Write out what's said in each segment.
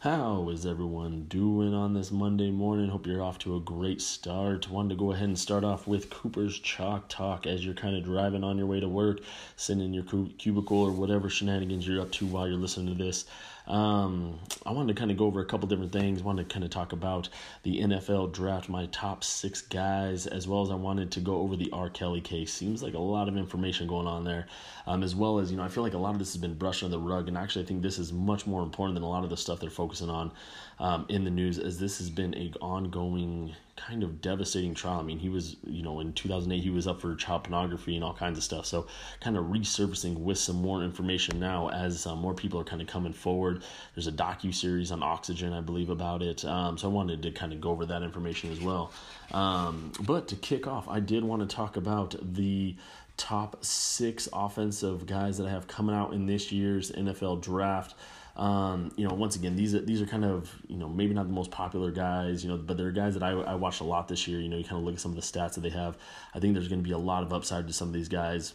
How is everyone doing on this Monday morning? Hope you're off to a great start. Wanted to go ahead and start off with Cooper's Chalk Talk as you're kind of driving on your way to work, sitting in your cubicle or whatever shenanigans you're up to while you're listening to this. Um, I wanted to kind of go over a couple different things. wanted to kind of talk about the NFL draft, my top six guys, as well as I wanted to go over the R. Kelly case. Seems like a lot of information going on there, um, as well as you know, I feel like a lot of this has been brushed under the rug, and actually, I think this is much more important than a lot of the stuff they're focusing on um, in the news, as this has been a ongoing kind of devastating trial. I mean, he was, you know, in 2008, he was up for child pornography and all kinds of stuff. So, kind of resurfacing with some more information now as uh, more people are kind of coming forward. There's a docu series on Oxygen, I believe, about it. Um, so, I wanted to kind of go over that information as well. Um, but to kick off, I did want to talk about the top six offensive guys that I have coming out in this year's NFL draft. Um, you know, once again, these are these are kind of you know maybe not the most popular guys, you know, but they're guys that I, I watched a lot this year. You know, you kind of look at some of the stats that they have. I think there's going to be a lot of upside to some of these guys.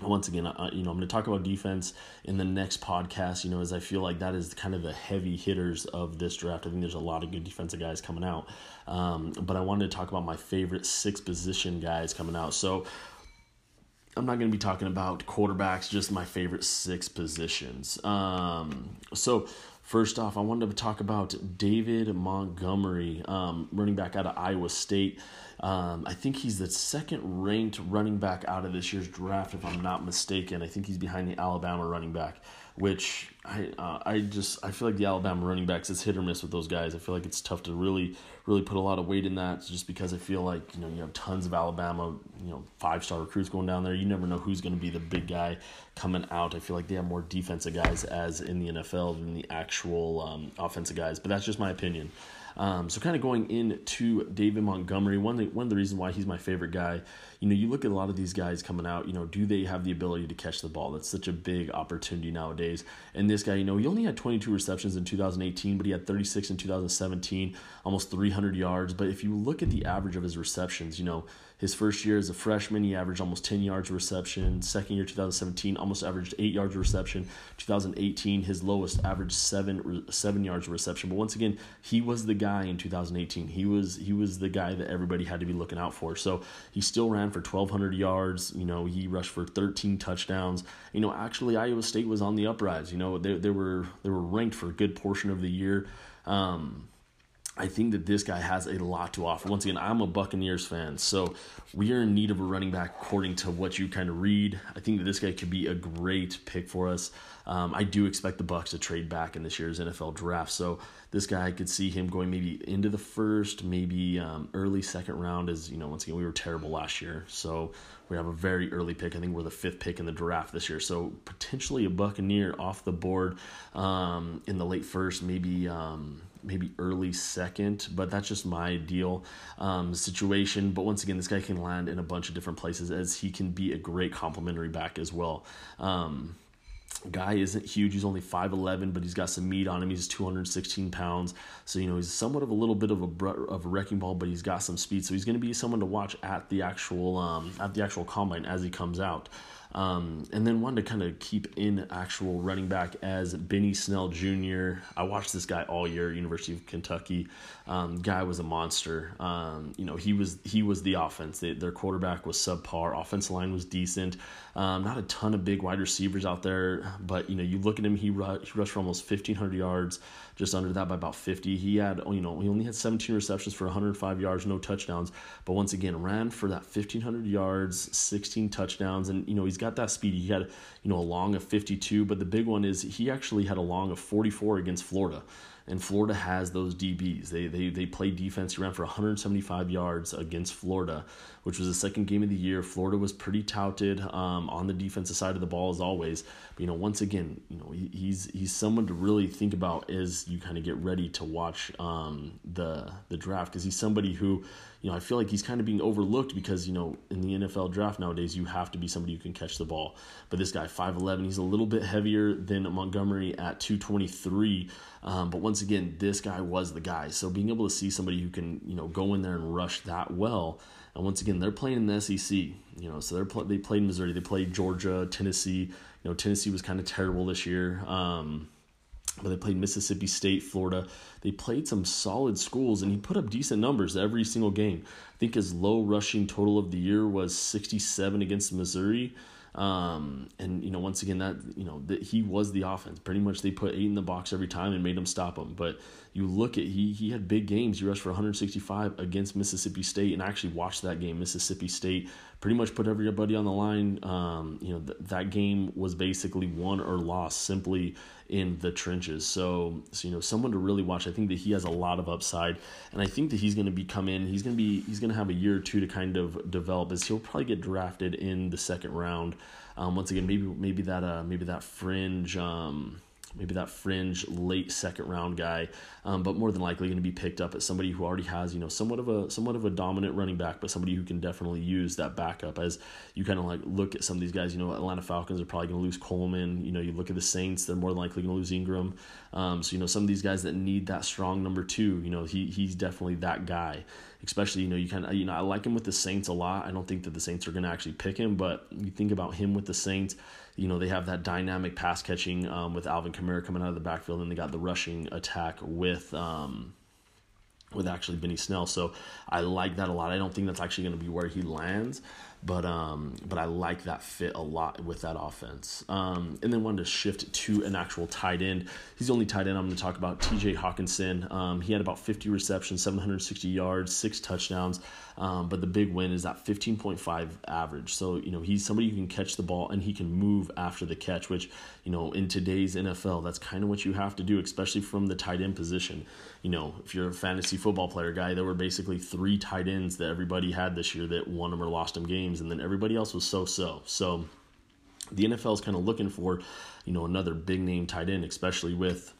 Once again, uh, you know, I'm going to talk about defense in the next podcast. You know, as I feel like that is kind of the heavy hitters of this draft. I think there's a lot of good defensive guys coming out, um, but I wanted to talk about my favorite six position guys coming out. So I'm not going to be talking about quarterbacks, just my favorite six positions. Um, so, first off, I wanted to talk about David Montgomery, um, running back out of Iowa State. Um, I think he's the second ranked running back out of this year's draft, if I'm not mistaken. I think he's behind the Alabama running back which I uh, I just I feel like the Alabama running backs it's hit or miss with those guys. I feel like it's tough to really really put a lot of weight in that just because I feel like you know you have tons of Alabama you know five star recruits going down there. You never know who's going to be the big guy coming out. I feel like they have more defensive guys as in the NFL than the actual um, offensive guys, but that's just my opinion. Um, so kind of going into David Montgomery, one of the, one of the reasons why he's my favorite guy, you know, you look at a lot of these guys coming out, you know, do they have the ability to catch the ball? That's such a big opportunity nowadays. And this guy, you know, he only had 22 receptions in 2018, but he had 36 in 2017, almost 300 yards. But if you look at the average of his receptions, you know, his first year as a freshman, he averaged almost 10 yards reception. Second year, 2017, almost averaged 8 yards reception. 2018, his lowest averaged 7 7 yards reception. But once again, he was the guy in 2018. He was he was the guy that everybody had to be looking out for. So, he still ran for 1200 yards, you know, he rushed for 13 touchdowns. You know, actually Iowa State was on the uprise. You know, they they were they were ranked for a good portion of the year. Um, I think that this guy has a lot to offer. Once again, I'm a Buccaneers fan, so we are in need of a running back according to what you kind of read. I think that this guy could be a great pick for us. Um, I do expect the Bucks to trade back in this year's NFL draft, so this guy I could see him going maybe into the first, maybe um, early second round. As you know, once again, we were terrible last year, so we have a very early pick. I think we're the fifth pick in the draft this year, so potentially a Buccaneer off the board um, in the late first, maybe um, maybe early second, but that's just my ideal um, situation. But once again, this guy can land in a bunch of different places as he can be a great complementary back as well. Um, guy isn't huge. He's only 5'11 but he's got some meat on him. He's 216 pounds. So you know he's somewhat of a little bit of a of a wrecking ball but he's got some speed. So he's going to be someone to watch at the actual um, at the actual combine as he comes out um, and then wanted to kind of keep in actual running back as Benny Snell Jr. I watched this guy all year, University of Kentucky. Um, guy was a monster. Um, you know, he was he was the offense. They, their quarterback was subpar. Offensive line was decent. Um, not a ton of big wide receivers out there, but you know, you look at him. He, he rushed for almost 1,500 yards, just under that by about 50. He had, you know, he only had 17 receptions for 105 yards, no touchdowns. But once again, ran for that 1,500 yards, 16 touchdowns, and you know, he's got that speed. He had, you know, a long of 52, but the big one is he actually had a long of 44 against Florida and Florida has those DBs. They they they play defense. He ran for 175 yards against Florida, which was the second game of the year. Florida was pretty touted um, on the defensive side of the ball as always. But you know, once again, you know he, he's he's someone to really think about as you kind of get ready to watch um, the the draft because he's somebody who you know, I feel like he's kind of being overlooked because, you know, in the NFL draft nowadays, you have to be somebody who can catch the ball. But this guy, 5'11, he's a little bit heavier than Montgomery at 223. Um, but once again, this guy was the guy. So being able to see somebody who can, you know, go in there and rush that well And once again, they're playing in the SEC. You know, so they're pl- they played Missouri, they played Georgia, Tennessee. You know, Tennessee was kind of terrible this year. Um, but they played Mississippi State, Florida. They played some solid schools, and he put up decent numbers every single game. I think his low rushing total of the year was 67 against Missouri. Um, and you know, once again, that you know that he was the offense. Pretty much, they put eight in the box every time and made him stop him. But you look at he he had big games. He rushed for 165 against Mississippi State, and I actually watched that game. Mississippi State pretty much put everybody on the line. Um, you know, th- that game was basically won or lost simply in the trenches. So, so you know, someone to really watch. I think that he has a lot of upside, and I think that he's going to be come in. He's going to be he's going to have a year or two to kind of develop. As he'll probably get drafted in the second round. Um, once again, maybe maybe that uh maybe that fringe um maybe that fringe late second round guy, um, but more than likely going to be picked up as somebody who already has you know somewhat of a somewhat of a dominant running back, but somebody who can definitely use that backup. As you kind of like look at some of these guys, you know Atlanta Falcons are probably going to lose Coleman. You know you look at the Saints, they're more than likely going to lose Ingram. Um, so you know some of these guys that need that strong number two, you know he he's definitely that guy. Especially you know you kind of you know I like him with the Saints a lot. I don't think that the Saints are going to actually pick him, but you think about him with the Saints you know, they have that dynamic pass catching um, with Alvin Kamara coming out of the backfield, and they got the rushing attack with um, with actually Benny Snell. So I like that a lot. I don't think that's actually going to be where he lands, but um, but I like that fit a lot with that offense. Um, and then wanted to shift to an actual tight end. He's the only tight end I'm going to talk about. T.J. Hockenson. Um, he had about 50 receptions, 760 yards, six touchdowns. Um, but the big win is that 15.5 average. So, you know, he's somebody who can catch the ball and he can move after the catch, which, you know, in today's NFL, that's kind of what you have to do, especially from the tight end position. You know, if you're a fantasy football player guy, there were basically three tight ends that everybody had this year that won them or lost them games, and then everybody else was so so. So, the NFL is kind of looking for, you know, another big name tight end, especially with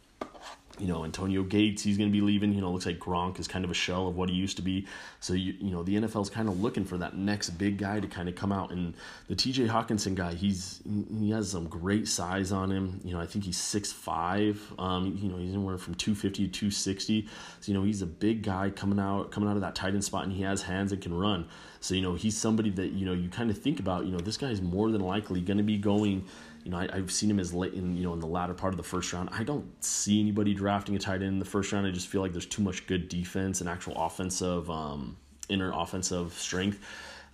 you know, Antonio Gates, he's going to be leaving. You know, looks like Gronk is kind of a shell of what he used to be. So, you, you know, the NFL's kind of looking for that next big guy to kind of come out. And the TJ Hockenson guy, he's he has some great size on him. You know, I think he's 6'5. Um, you know, he's anywhere from 250 to 260. So, you know, he's a big guy coming out coming out of that tight end spot and he has hands and can run. So, you know, he's somebody that, you know, you kind of think about, you know, this guy's more than likely going to be going – you know, I, have seen him as late in you know in the latter part of the first round. I don't see anybody drafting a tight end in the first round. I just feel like there's too much good defense and actual offensive um, inner offensive strength.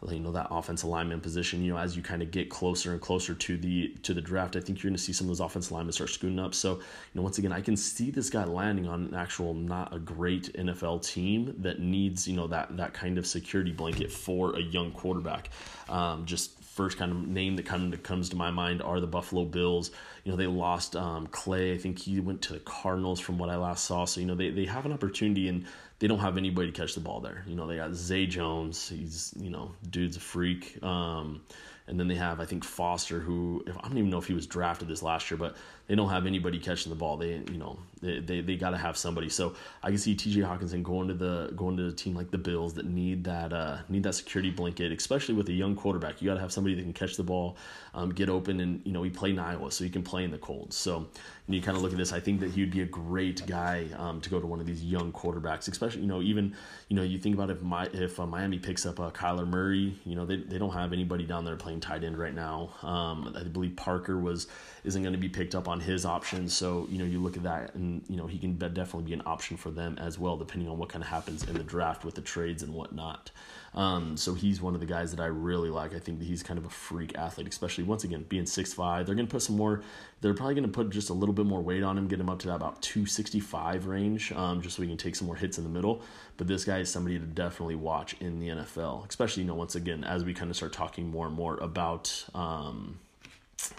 You know that offensive lineman position. You know, as you kind of get closer and closer to the to the draft, I think you're going to see some of those offensive linemen start scooting up. So, you know, once again, I can see this guy landing on an actual not a great NFL team that needs you know that that kind of security blanket for a young quarterback. Um, just first kind of name that kind of comes to my mind are the Buffalo Bills. You know, they lost um, Clay. I think he went to the Cardinals from what I last saw. So, you know, they, they have an opportunity and they don't have anybody to catch the ball there. You know, they got Zay Jones. He's, you know, dude's a freak. Um, and then they have, I think, Foster, who I don't even know if he was drafted this last year, but they don't have anybody catching the ball. They, you know, they they, they got to have somebody. So I can see T.J. Hockenson going to the going to a team like the Bills that need that uh, need that security blanket, especially with a young quarterback. You got to have somebody that can catch the ball, um, get open, and you know he played in Iowa, so he can play in the cold. So you kind of look at this, I think that he would be a great guy um, to go to one of these young quarterbacks, especially you know even you know you think about if my if uh, Miami picks up uh, Kyler Murray, you know they they don't have anybody down there playing tight end right now. Um, I believe Parker was isn't going to be picked up on his options, so you know you look at that and you know he can definitely be an option for them as well, depending on what kind of happens in the draft with the trades and whatnot. Um, so he's one of the guys that I really like. I think that he's kind of a freak athlete, especially once again being six five. They're going to put some more. They're probably going to put just a little bit more weight on him, get him up to that about two sixty five range, um, just so he can take some more hits in the middle. But this guy is somebody to definitely watch in the NFL, especially you know once again as we kind of start talking more and more about um,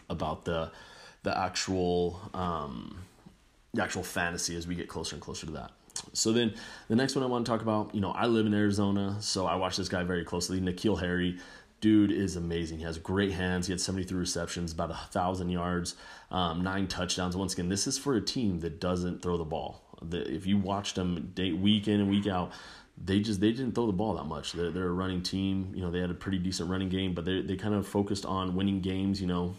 about the the actual um, the actual fantasy as we get closer and closer to that. So then the next one I want to talk about, you know, I live in Arizona, so I watch this guy very closely. N'Keal Harry, dude is amazing. He has great hands. He had 73 receptions, about a thousand yards, um, nine touchdowns. Once again, this is for a team that doesn't throw the ball. The, if you watched them day, week in and week out, they just they didn't throw the ball that much. They're, they're a running team. You know, they had a pretty decent running game, but they they kind of focused on winning games. You know,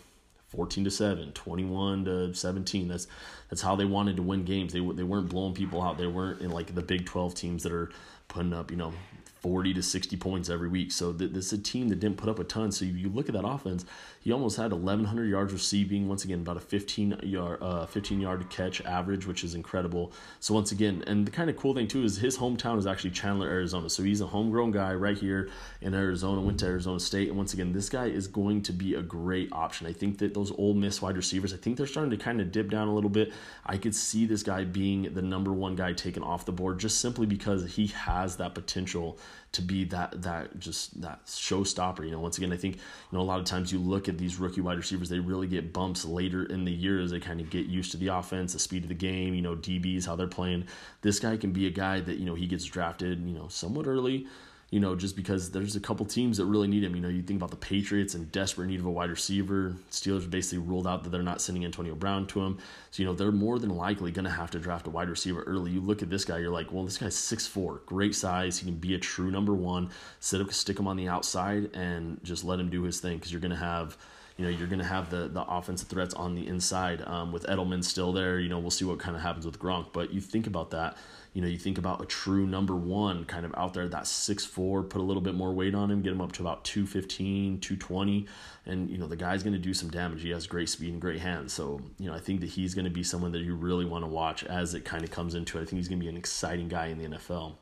14 to 7 21 to 17 that's that's how they wanted to win games. They they weren't blowing people out. They weren't in like the big 12 teams that are putting up you know 40 to 60 points every week. So th- this is a team that didn't put up a ton. So you look at that offense, he almost had 1,100 yards receiving. Once again, about a 15 yard, uh, 15 yard catch average, which is incredible. So once again, and the kind of cool thing too is his hometown is actually Chandler, Arizona. So he's a homegrown guy right here in Arizona. Went to Arizona State, and once again, this guy is going to be a great option. I think that those Ole Miss wide receivers, I think they're starting to kind of dip down a little bit. I could see this guy being the number one guy taken off the board just simply because he has that potential to be that that just that showstopper. You know, once again, I think you know a lot of times you look at these rookie wide receivers, they really get bumps later in the year as they kind of get used to the offense, the speed of the game. You know, DBs how they're playing. This guy can be a guy that you know he gets drafted you know somewhat early you know, just because there's a couple teams that really need him. You know, you think about the Patriots in desperate need of a wide receiver. Steelers basically ruled out that they're not sending Antonio Brown to him. So, you know, they're more than likely going to have to draft a wide receiver early. You look at this guy, you're like, well, this guy's 6'4, great size. He can be a true number one. Set up, stick him on the outside and just let him do his thing because you're going to have – you know you're going to have the the offensive threats on the inside um, with Edelman still there. You know we'll see what kind of happens with Gronk, but you think about that. You know you think about a true number one kind of out there that six four, put a little bit more weight on him, get him up to about 215, 220, and you know the guy's going to do some damage. He has great speed and great hands, so you know I think that he's going to be someone that you really want to watch as it kind of comes into it. I think he's going to be an exciting guy in the NFL.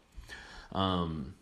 Um,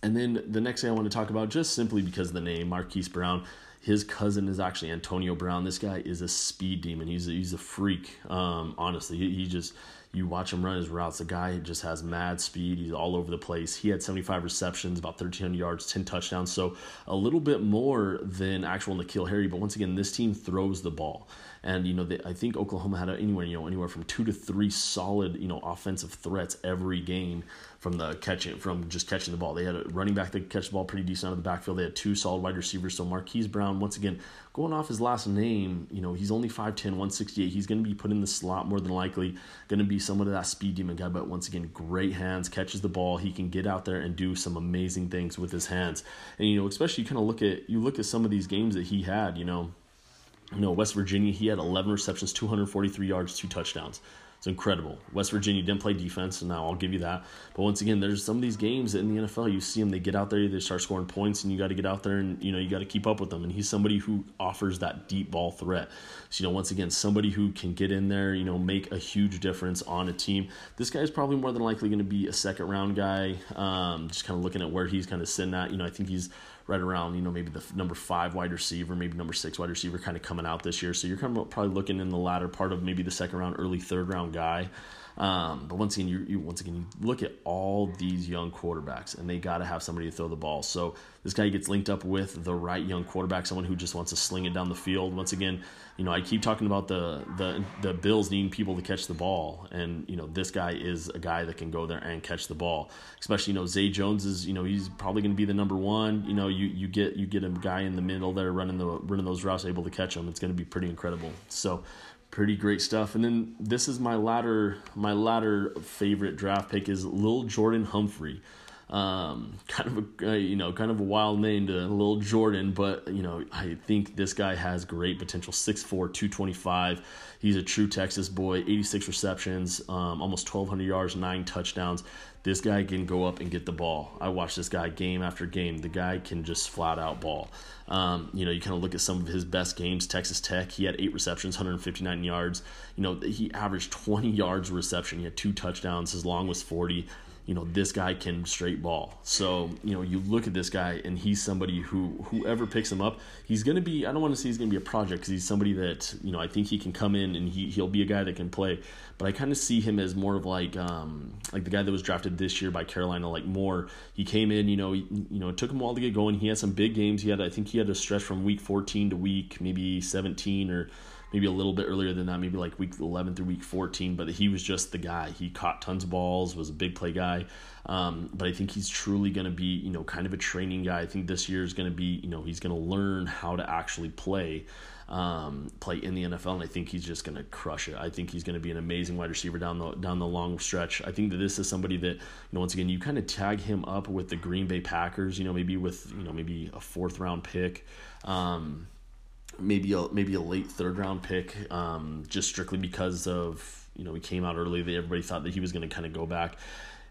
and then the next thing I want to talk about, just simply because of the name, Marquise Brown. His cousin is actually Antonio Brown. This guy is a speed demon. He's a, he's a freak. Um, honestly, he, he just you watch him run his routes. The guy just has mad speed. He's all over the place. He had 75 receptions, about 1,300 yards, 10 touchdowns. So a little bit more than actual N'Keal Harry. But once again, this team throws the ball. And you know, they, I think Oklahoma had anywhere you know anywhere from two to three solid you know offensive threats every game from the catching from just catching the ball. They had a running back that catch the ball pretty decent out of the backfield. They had two solid wide receivers. So Marquise Brown, once again, going off his last name, you know, he's only 5'10, 168. He's going to be put in the slot more than likely, going to be somewhat of that speed demon guy. But once again, great hands, catches the ball. He can get out there and do some amazing things with his hands. And you know, especially you kind of look at you look at some of these games that he had. You know, you know West Virginia, he had 11 receptions, 243 yards, two touchdowns. It's incredible. West Virginia didn't play defense, and now I'll give you that. But once again, there's some of these games in the NFL, you see them, they get out there, they start scoring points, and you got to get out there and, you know, you got to keep up with them. And he's somebody who offers that deep ball threat. So, you know, once again, somebody who can get in there, you know, make a huge difference on a team. This guy is probably more than likely going to be a second round guy. Um, just kind of looking at where he's kind of sitting at. You know, I think he's right around, you know, maybe the number five wide receiver, maybe number six wide receiver kind of coming out this year. So you're kind of probably looking in the latter part of maybe the second round, early third round guy. Um, but once again, you, you once again you look at all these young quarterbacks, and they got to have somebody to throw the ball. So this guy gets linked up with the right young quarterback, someone who just wants to sling it down the field. Once again, you know I keep talking about the the the Bills needing people to catch the ball, and you know this guy is a guy that can go there and catch the ball. Especially you know Zay Jones is you know he's probably going to be the number one. You know you you get you get a guy in the middle there running the running those routes, able to catch them. It's going to be pretty incredible. So pretty great stuff. And then this is my latter my latter favorite draft pick is Lil Jordan Humphrey. Um, kind of a uh, you know kind of a wild name to Lil Jordan, but you know I think this guy has great potential. 6'4", 225. He's a true Texas boy. 86 receptions, um, almost 1,200 yards, nine touchdowns. This guy can go up and get the ball. I watch this guy game after game. The guy can just flat out ball. Um, you know, you kind of look at some of his best games. Texas Tech, he had eight receptions, 159 yards. You know, he averaged 20 yards reception. He had two touchdowns. His long was 40 you know this guy can straight ball. So you know you look at this guy and he's somebody who whoever picks him up he's going to be i don't want to say he's going to be a project because he's somebody that you know i think he can come in and he, he'll be a guy that can play. But i kind of see him as more of like um like the guy that was drafted this year by carolina like more he came in you know he, you know it took him a while to get going. He had some big games. He had i think he had a stretch from week 14 to week maybe 17 or maybe a little bit earlier than that, maybe like week 11 through week 14. But he was just the guy. He caught tons of balls, was a big play guy. Um, but I think he's truly going to be, you know, kind of a training guy. I think this year is going to be, you know, he's going to learn how to actually play. Um, play in the NFL, and I think he's just going to crush it. I think he's going to be an amazing wide receiver down the down the long stretch. I think that this is somebody that you know once again you kind of tag him up with the Green Bay Packers. You know maybe with you know maybe a fourth round pick. Um, maybe a maybe a late third round pick, um, just strictly because of you know he came out early. That everybody thought that he was going to kind of go back.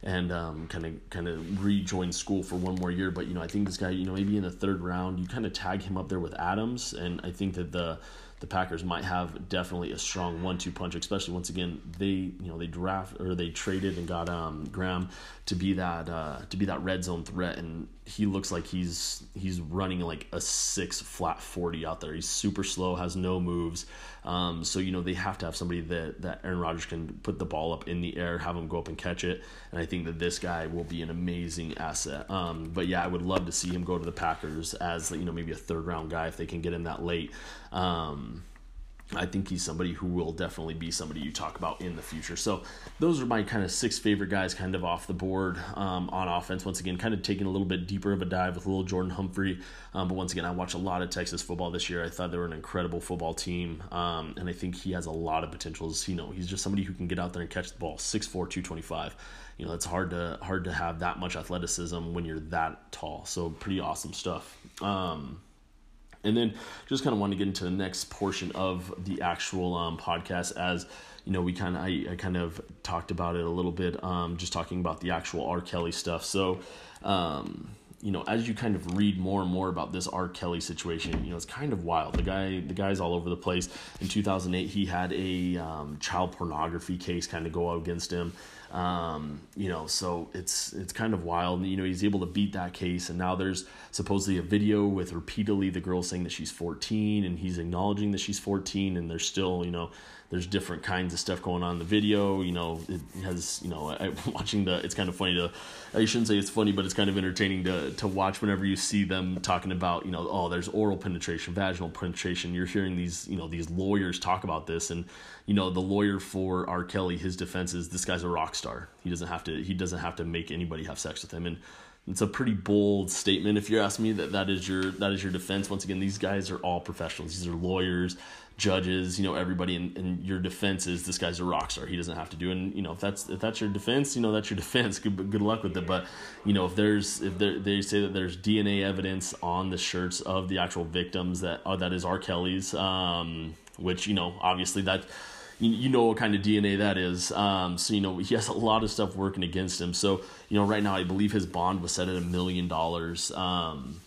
and kind of kind of rejoin school for one more year. But you know, I think this guy, you know, maybe in the third round, you kind of tag him up there with Adams, and I think that the the Packers might have definitely a strong one-two punch, especially once again they you know they draft or they traded and got um, Graham to be that uh, to be that red zone threat, and he looks like he's he's running like a six flat forty out there. He's super slow, has no moves, um, so you know they have to have somebody that that Aaron Rodgers can put the ball up in the air, have him go up and catch it, and I think that this guy will be an amazing asset. Um, but yeah, I would love to see him go to the Packers as you know maybe a third round guy if they can get him that late. Um, I think he's somebody who will definitely be somebody you talk about in the future. So those are my kind of six favorite guys kind of off the board um, on offense. Once again, kind of taking a little bit deeper of a dive with little Jordan Humphrey. Um, but once again, I watched a lot of Texas football this year. I thought they were an incredible football team. Um, and I think he has a lot of potentials. You know, he's just somebody who can get out there and catch the ball. 6'4", 225. You know, it's hard to hard to have that much athleticism when you're that tall. So pretty awesome stuff. Um, and then just kind of want to get into the next portion of the actual um, podcast as you know we kind of I, I kind of talked about it a little bit um, just talking about the actual R. Kelly stuff. So um, you know, as you kind of read more and more about this R. Kelly situation, you know, it's kind of wild. The guy, the guy's all over the place. In 2008, he had a um, child pornography case kind of go out against him. Um, you know, so it's it's kind of wild. You know, he's able to beat that case, and now there's supposedly a video with repeatedly the girl saying that she's 14, and he's acknowledging that she's 14, and there's still you know there's different kinds of stuff going on in the video. You know, it has you know I, watching the. It's kind of funny to. I shouldn't say it's funny, but it's kind of entertaining to to watch whenever you see them talking about you know oh there's oral penetration, vaginal penetration. You're hearing these you know these lawyers talk about this, and you know the lawyer for R. Kelly, his defense is this guy's a rock star. He doesn't have to he doesn't have to make anybody have sex with him, and it's a pretty bold statement if you ask me that that is your that is your defense once again these guys are all professionals these are lawyers judges, you know, everybody, and, and your defense is this guy's a rock star. He doesn't have to do, and you know, if that's if that's your defense, you know, that's your defense. Good good luck with it. But you know, if there's if they say that there's DNA evidence on the shirts of the actual victims that uh, that is R. Kelly's, um, which you know, obviously that. You, you know what kind of DNA that is. Um, so, you know, he has a lot of stuff working against him. So, you know, right now, I believe his bond was set at a million dollars. Um,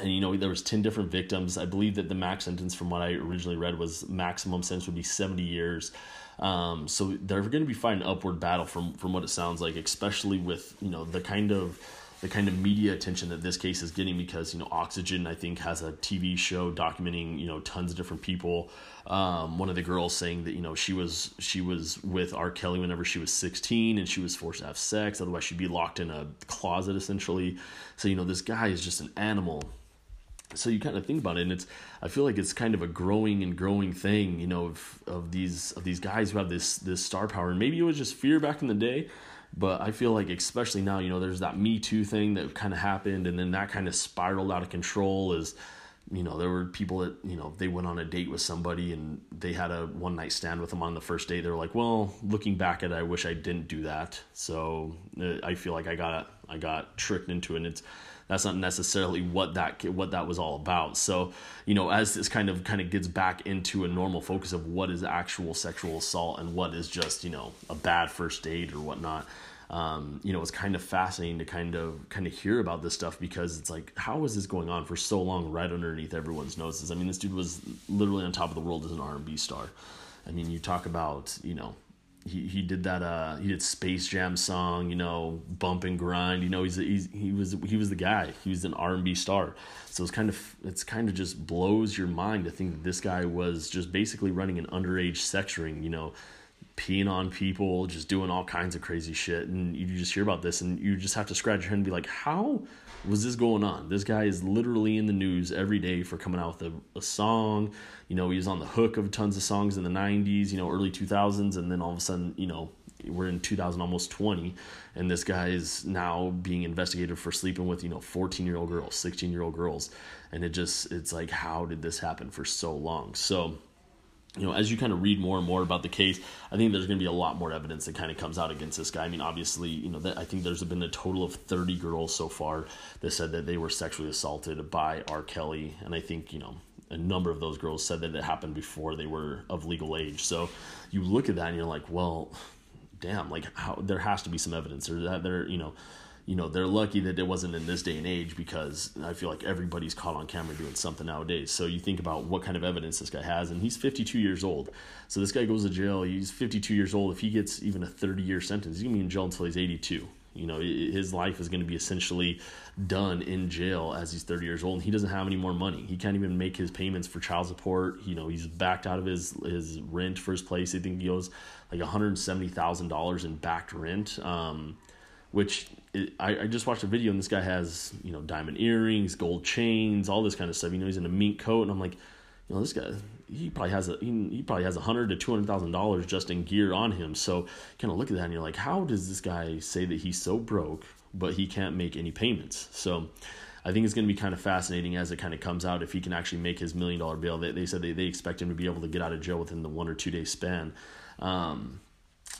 and you know there was 10 different victims i believe that the max sentence from what i originally read was maximum sentence would be 70 years um, so they're going to be fighting upward battle from from what it sounds like especially with you know the kind of the kind of media attention that this case is getting because you know oxygen i think has a tv show documenting you know tons of different people. Um, one of the girls saying that you know she was she was with r. Kelly whenever she was 16 and she was forced to have sex otherwise she'd be locked in a closet essentially. So you know this guy is just an animal. So you kind of think about it and it's i feel like it's kind of a growing and growing thing you know of, of these of these guys who have this this star power. And maybe it was just fear back in the day but i feel like especially now you know there's that me too thing that kind of happened and then that kind of spiraled out of control as you know there were people that you know they went on a date with somebody and they had a one night stand with them on the first date they're like well looking back at it i wish i didn't do that so uh, i feel like i got i got tricked into it and it's that's not necessarily what that what that was all about. So, you know, as this kind of kind of gets back into a normal focus of what is actual sexual assault and what is just you know a bad first date or whatnot. Um, you know, it's kind of fascinating to kind of kind of hear about this stuff because it's like, how was this going on for so long, right underneath everyone's noses? I mean, this dude was literally on top of the world as an R and B star. I mean, you talk about you know he, he did that uh he did Space Jam song, you know, bump and grind. You know, he's, he's he was he was the guy. He was an R and B star. So it's kind of it's kind of just blows your mind to think that this guy was just basically running an underage sex ring. You know, peeing on people, just doing all kinds of crazy shit. And you just hear about this, and you just have to scratch your head and be like, how was this going on? This guy is literally in the news every day for coming out with a, a song. You know, he was on the hook of tons of songs in the 90s, you know, early 2000s, and then all of a sudden, you know, we're in 2000 almost 20 and this guy is now being investigated for sleeping with you know 14 year old girls 16 year old girls and it just it's like how did this happen for so long so you know, as you kind of read more and more about the case, I think there's going to be a lot more evidence that kind of comes out against this guy. I mean, obviously, you know, that I think there's been a total of 30 girls so far that said that they were sexually assaulted by R. Kelly, and I think you know a number of those girls said that it happened before they were of legal age. So you look at that and you're like, well, damn, like how there has to be some evidence or that there, you know, you know, they're lucky that it wasn't in this day and age because I feel like everybody's caught on camera doing something nowadays. So you think about what kind of evidence this guy has, and he's 52 years old. So this guy goes to jail. He's 52 years old. If he gets even a 30 year sentence, he's gonna be in jail until he's 82. You know, his life is going to be essentially done in jail as he's 30 years old. And he doesn't have any more money. He can't even make his payments for child support. You know, he's backed out of his his rent for his place. I think he owes like $170,000 in backed rent. Um, which I, I just watched a video and this guy has you know diamond earrings, gold chains, all this kind of stuff. You know, he's in a mink coat, and I'm like, you know, this guy he probably has a he, he probably has a hundred to two hundred thousand dollars just in gear on him. So kind of look at that and you're like, how does this guy say that he's so broke but he can't make any payments? So. I think it's going to be kind of fascinating as it kind of comes out if he can actually make his million dollar bail. They, they said they, they expect him to be able to get out of jail within the one or two day span. Um,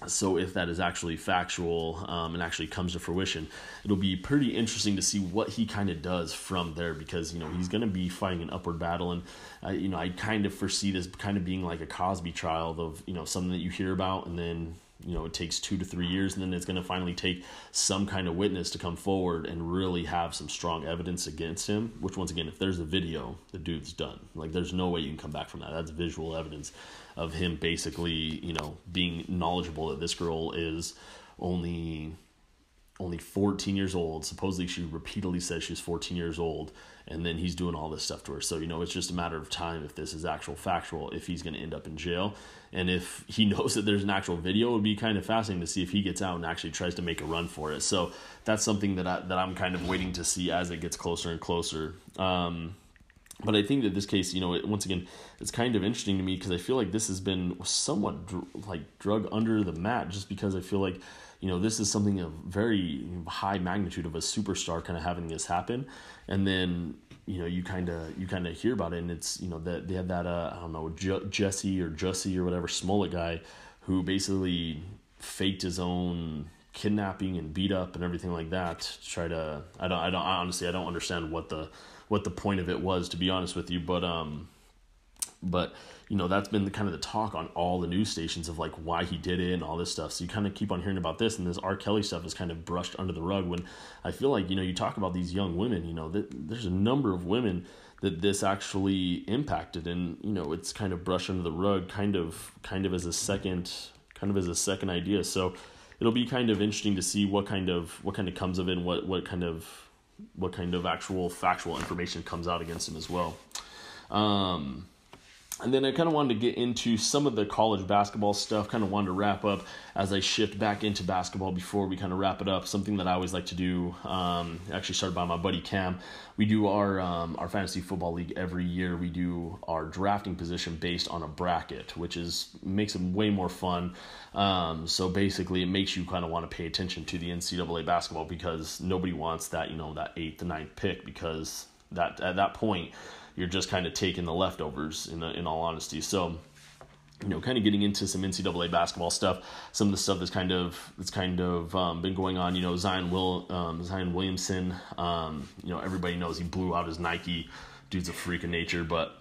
so if that is actually factual um, and actually comes to fruition it'll be pretty interesting to see what he kind of does from there because you know he's going to be fighting an upward battle. And uh, you know i kind of foresee this kind of being like a cosby trial of you know something that you hear about and then you know it takes two to three years and then it's going to finally take some kind of witness to come forward and really have some strong evidence against him which once again if there's a video the dude's done. Like there's no way you can come back from that. That's visual evidence of him basically, you know, being knowledgeable that this girl is only only 14 years old. Supposedly she repeatedly says she's 14 years old and then he's doing all this stuff to her. So, you know, it's just a matter of time if this is actual factual if he's going to end up in jail. And if he knows that there's an actual video, it would be kind of fascinating to see if he gets out and actually tries to make a run for it. So, that's something that I that I'm kind of waiting to see as it gets closer and closer. Um but I think that this case, you know, it, once again, it's kind of interesting to me because I feel like this has been somewhat dr- like drug under the mat just because I feel like, you know, this is something of very high magnitude of a superstar kind of having this happen. And then, you know, you kind of, you kind of hear about it and it's, you know, that they had that, uh, I don't know, J- Jesse or Jussie or whatever Smollett guy who basically faked his own kidnapping and beat up and everything like that to try to, I don't, I don't, I honestly, I don't understand what the, what the point of it was, to be honest with you. But um, but you know that's been the kind of the talk on all the news stations of like why he did it and all this stuff. So you kind of keep on hearing about this, and this R. Kelly stuff is kind of brushed under the rug. When I feel like you know you talk about these young women, you know that there's a number of women that this actually impacted, and you know it's kind of brushed under the rug, kind of kind of as a second kind of as a second idea. So it'll be kind of interesting to see what kind of what kind of comes of it, and what what kind of what kind of actual factual information comes out against him as well. Um, and then I kind of wanted to get into some of the college basketball stuff, kind of wanted to wrap up as I shift back into basketball before we kind of wrap it up. Something that I always like to do, um, actually started by my buddy Cam. We do our, um, our fantasy football league every year. We do our drafting position based on a bracket, which is makes it way more fun. Um, so basically, it makes you kind of want to pay attention to the NCAA basketball because nobody wants that, you know, that eighth to ninth pick because that at that point you're just kind of taking the leftovers in the, in all honesty. So you know, kind of getting into some NCAA basketball stuff, some of the stuff that's kind of that's kind of um, been going on. You know, Zion Will um, Zion Williamson. Um, you know, everybody knows he blew out his Nike. Dude's a freak of nature, but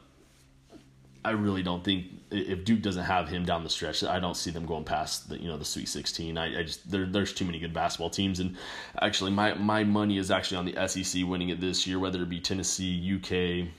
I really don't think if Duke doesn't have him down the stretch, I don't see them going past the you know the Sweet Sixteen. I, I just there there's too many good basketball teams, and actually my my money is actually on the SEC winning it this year, whether it be Tennessee, UK,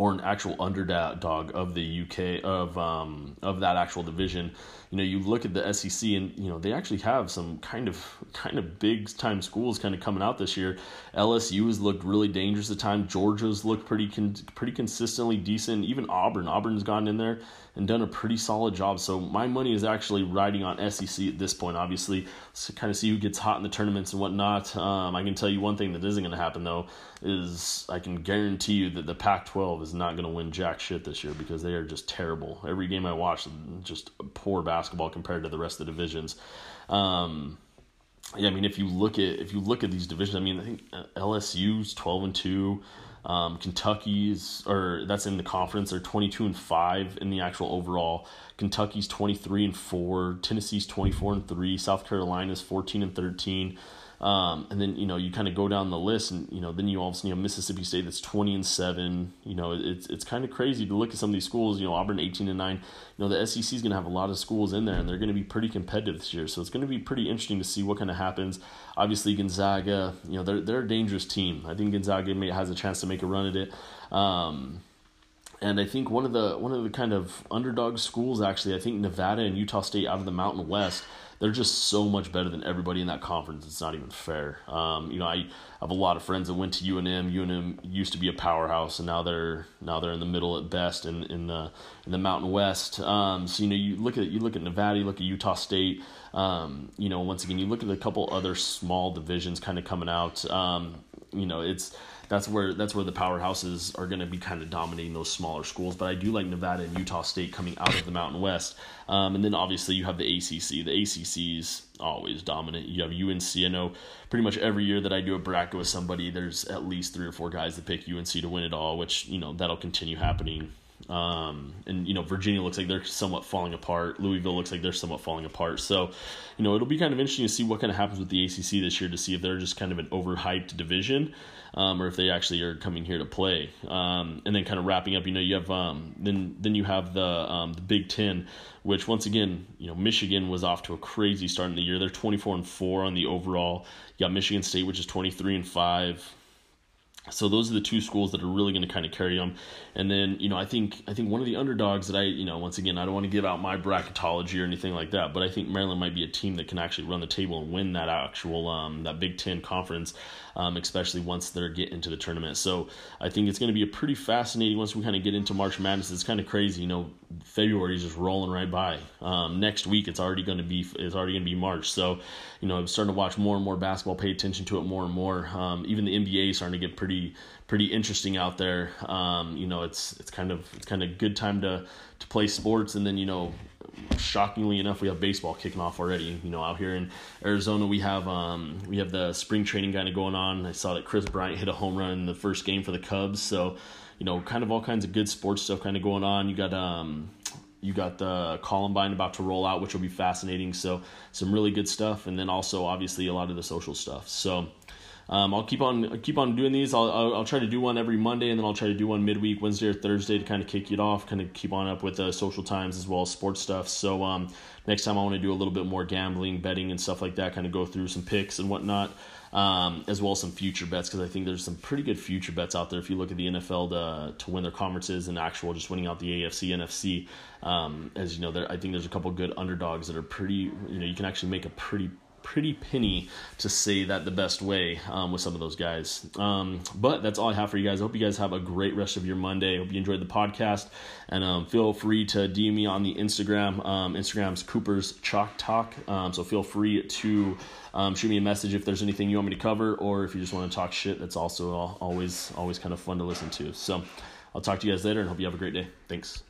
or an actual underdog of the UK of um, of that actual division. You know, you look at the SEC and you know they actually have some kind of kind of big time schools kind of coming out this year. LSU has looked really dangerous at time. Georgia's looked pretty con- pretty consistently decent. Even Auburn, Auburn's gone in there and done a pretty solid job. So my money is actually riding on SEC at this point. Obviously, to kind of see who gets hot in the tournaments and whatnot. Um, I can tell you one thing that isn't going to happen though is I can guarantee you that the Pac-12 is not going to win jack shit this year because they are just terrible. Every game I watch, just poor basketball compared to the rest of the divisions. Um, yeah, I mean, if you look at if you look at these divisions, I mean, I think LSU's twelve and two. Um, Kentucky's or that's in the conference. They're twenty two and five in the actual overall. Kentucky's twenty three and four. Tennessee's twenty four and three. South Carolina's fourteen and thirteen. Um, and then you know you kind of go down the list, and you know then you all of a sudden you have Mississippi State that's twenty and seven. You know it's it's kind of crazy to look at some of these schools. You know Auburn eighteen and nine. You know the SEC is going to have a lot of schools in there, and they're going to be pretty competitive this year. So it's going to be pretty interesting to see what kind of happens. Obviously Gonzaga, you know they're they're a dangerous team. I think Gonzaga may, has a chance to make a run at it. Um, and I think one of the one of the kind of underdog schools actually, I think Nevada and Utah State out of the Mountain West they're just so much better than everybody in that conference. It's not even fair. Um, you know, I have a lot of friends that went to UNM. UNM used to be a powerhouse, and now they're now they're in the middle at best in, in the in the Mountain West. Um, so you know, you look at you look at Nevada, you look at Utah State. Um, you know, once again, you look at a couple other small divisions kind of coming out. Um, you know, it's that's where that's where the powerhouses are going to be kind of dominating those smaller schools. But I do like Nevada and Utah State coming out of the Mountain West, um, and then obviously you have the ACC. The ACC is always dominant. You have UNC. I know pretty much every year that I do a bracket with somebody, there's at least three or four guys that pick UNC to win it all, which you know that'll continue happening um, and you know Virginia looks like they're somewhat falling apart. Louisville looks like they're somewhat falling apart. So, you know, it'll be kind of interesting to see what kind of happens with the ACC this year to see if they're just kind of an overhyped division, um, or if they actually are coming here to play. Um, and then kind of wrapping up, you know, you have um, then then you have the um, the Big Ten, which once again, you know, Michigan was off to a crazy start in the year. They're twenty four and four on the overall. You got Michigan State, which is twenty three and five. So those are the two schools that are really going to kind of carry them. And then, you know, I think I think one of the underdogs that I, you know, once again, I don't want to give out my bracketology or anything like that, but I think Maryland might be a team that can actually run the table and win that actual um, that Big Ten conference, um, especially once they're get into the tournament. So I think it's going to be a pretty fascinating once we kind of get into March Madness. It's kind of crazy, you know. February is just rolling right by. Um, next week it's already going to be it's already going to be March. So, you know, I'm starting to watch more and more basketball, pay attention to it more and more. Um, even the NBA is starting to get pretty pretty interesting out there. Um, you know, it's it's kind of it's kind of good time to to play sports, and then you know, shockingly enough, we have baseball kicking off already. You know, out here in Arizona, we have um, we have the spring training kind of going on. I saw that Kris Bryant hit a home run in the first game for the Cubs, so you know, kind of all kinds of good sports stuff kind of going on. You got um, you got the Columbine about to roll out, which will be fascinating. So some really good stuff, and then also obviously a lot of the social stuff. So um, I'll keep on keep on doing these. I'll, I'll, I'll try to do one every Monday, and then I'll try to do one midweek, Wednesday or Thursday, to kind of kick it off. Kind of keep on up with uh, social times as well as sports stuff. So um, next time I want to do a little bit more gambling, betting, and stuff like that. Kind of go through some picks and whatnot, um, as well as some future bets because I think there's some pretty good future bets out there. If you look at the NFL to to win their conferences and actual just winning out the AFC, NFC, um, as you know, there I think there's a couple good underdogs that are pretty. You know, you can actually make a pretty pretty penny to say that the best way um, with some of those guys. Um, but that's all I have for you guys. I hope you guys have a great rest of your Monday. Hope you enjoyed the podcast. And um, feel free to DM me on the Instagram. Um, Instagram's Cooper's Chalk Talk. Um, so feel free to um, shoot me a message if there's anything you want me to cover, or if you just want to talk shit. That's also always always kind of fun to listen to. So I'll talk to you guys later, and hope you have a great day. Thanks.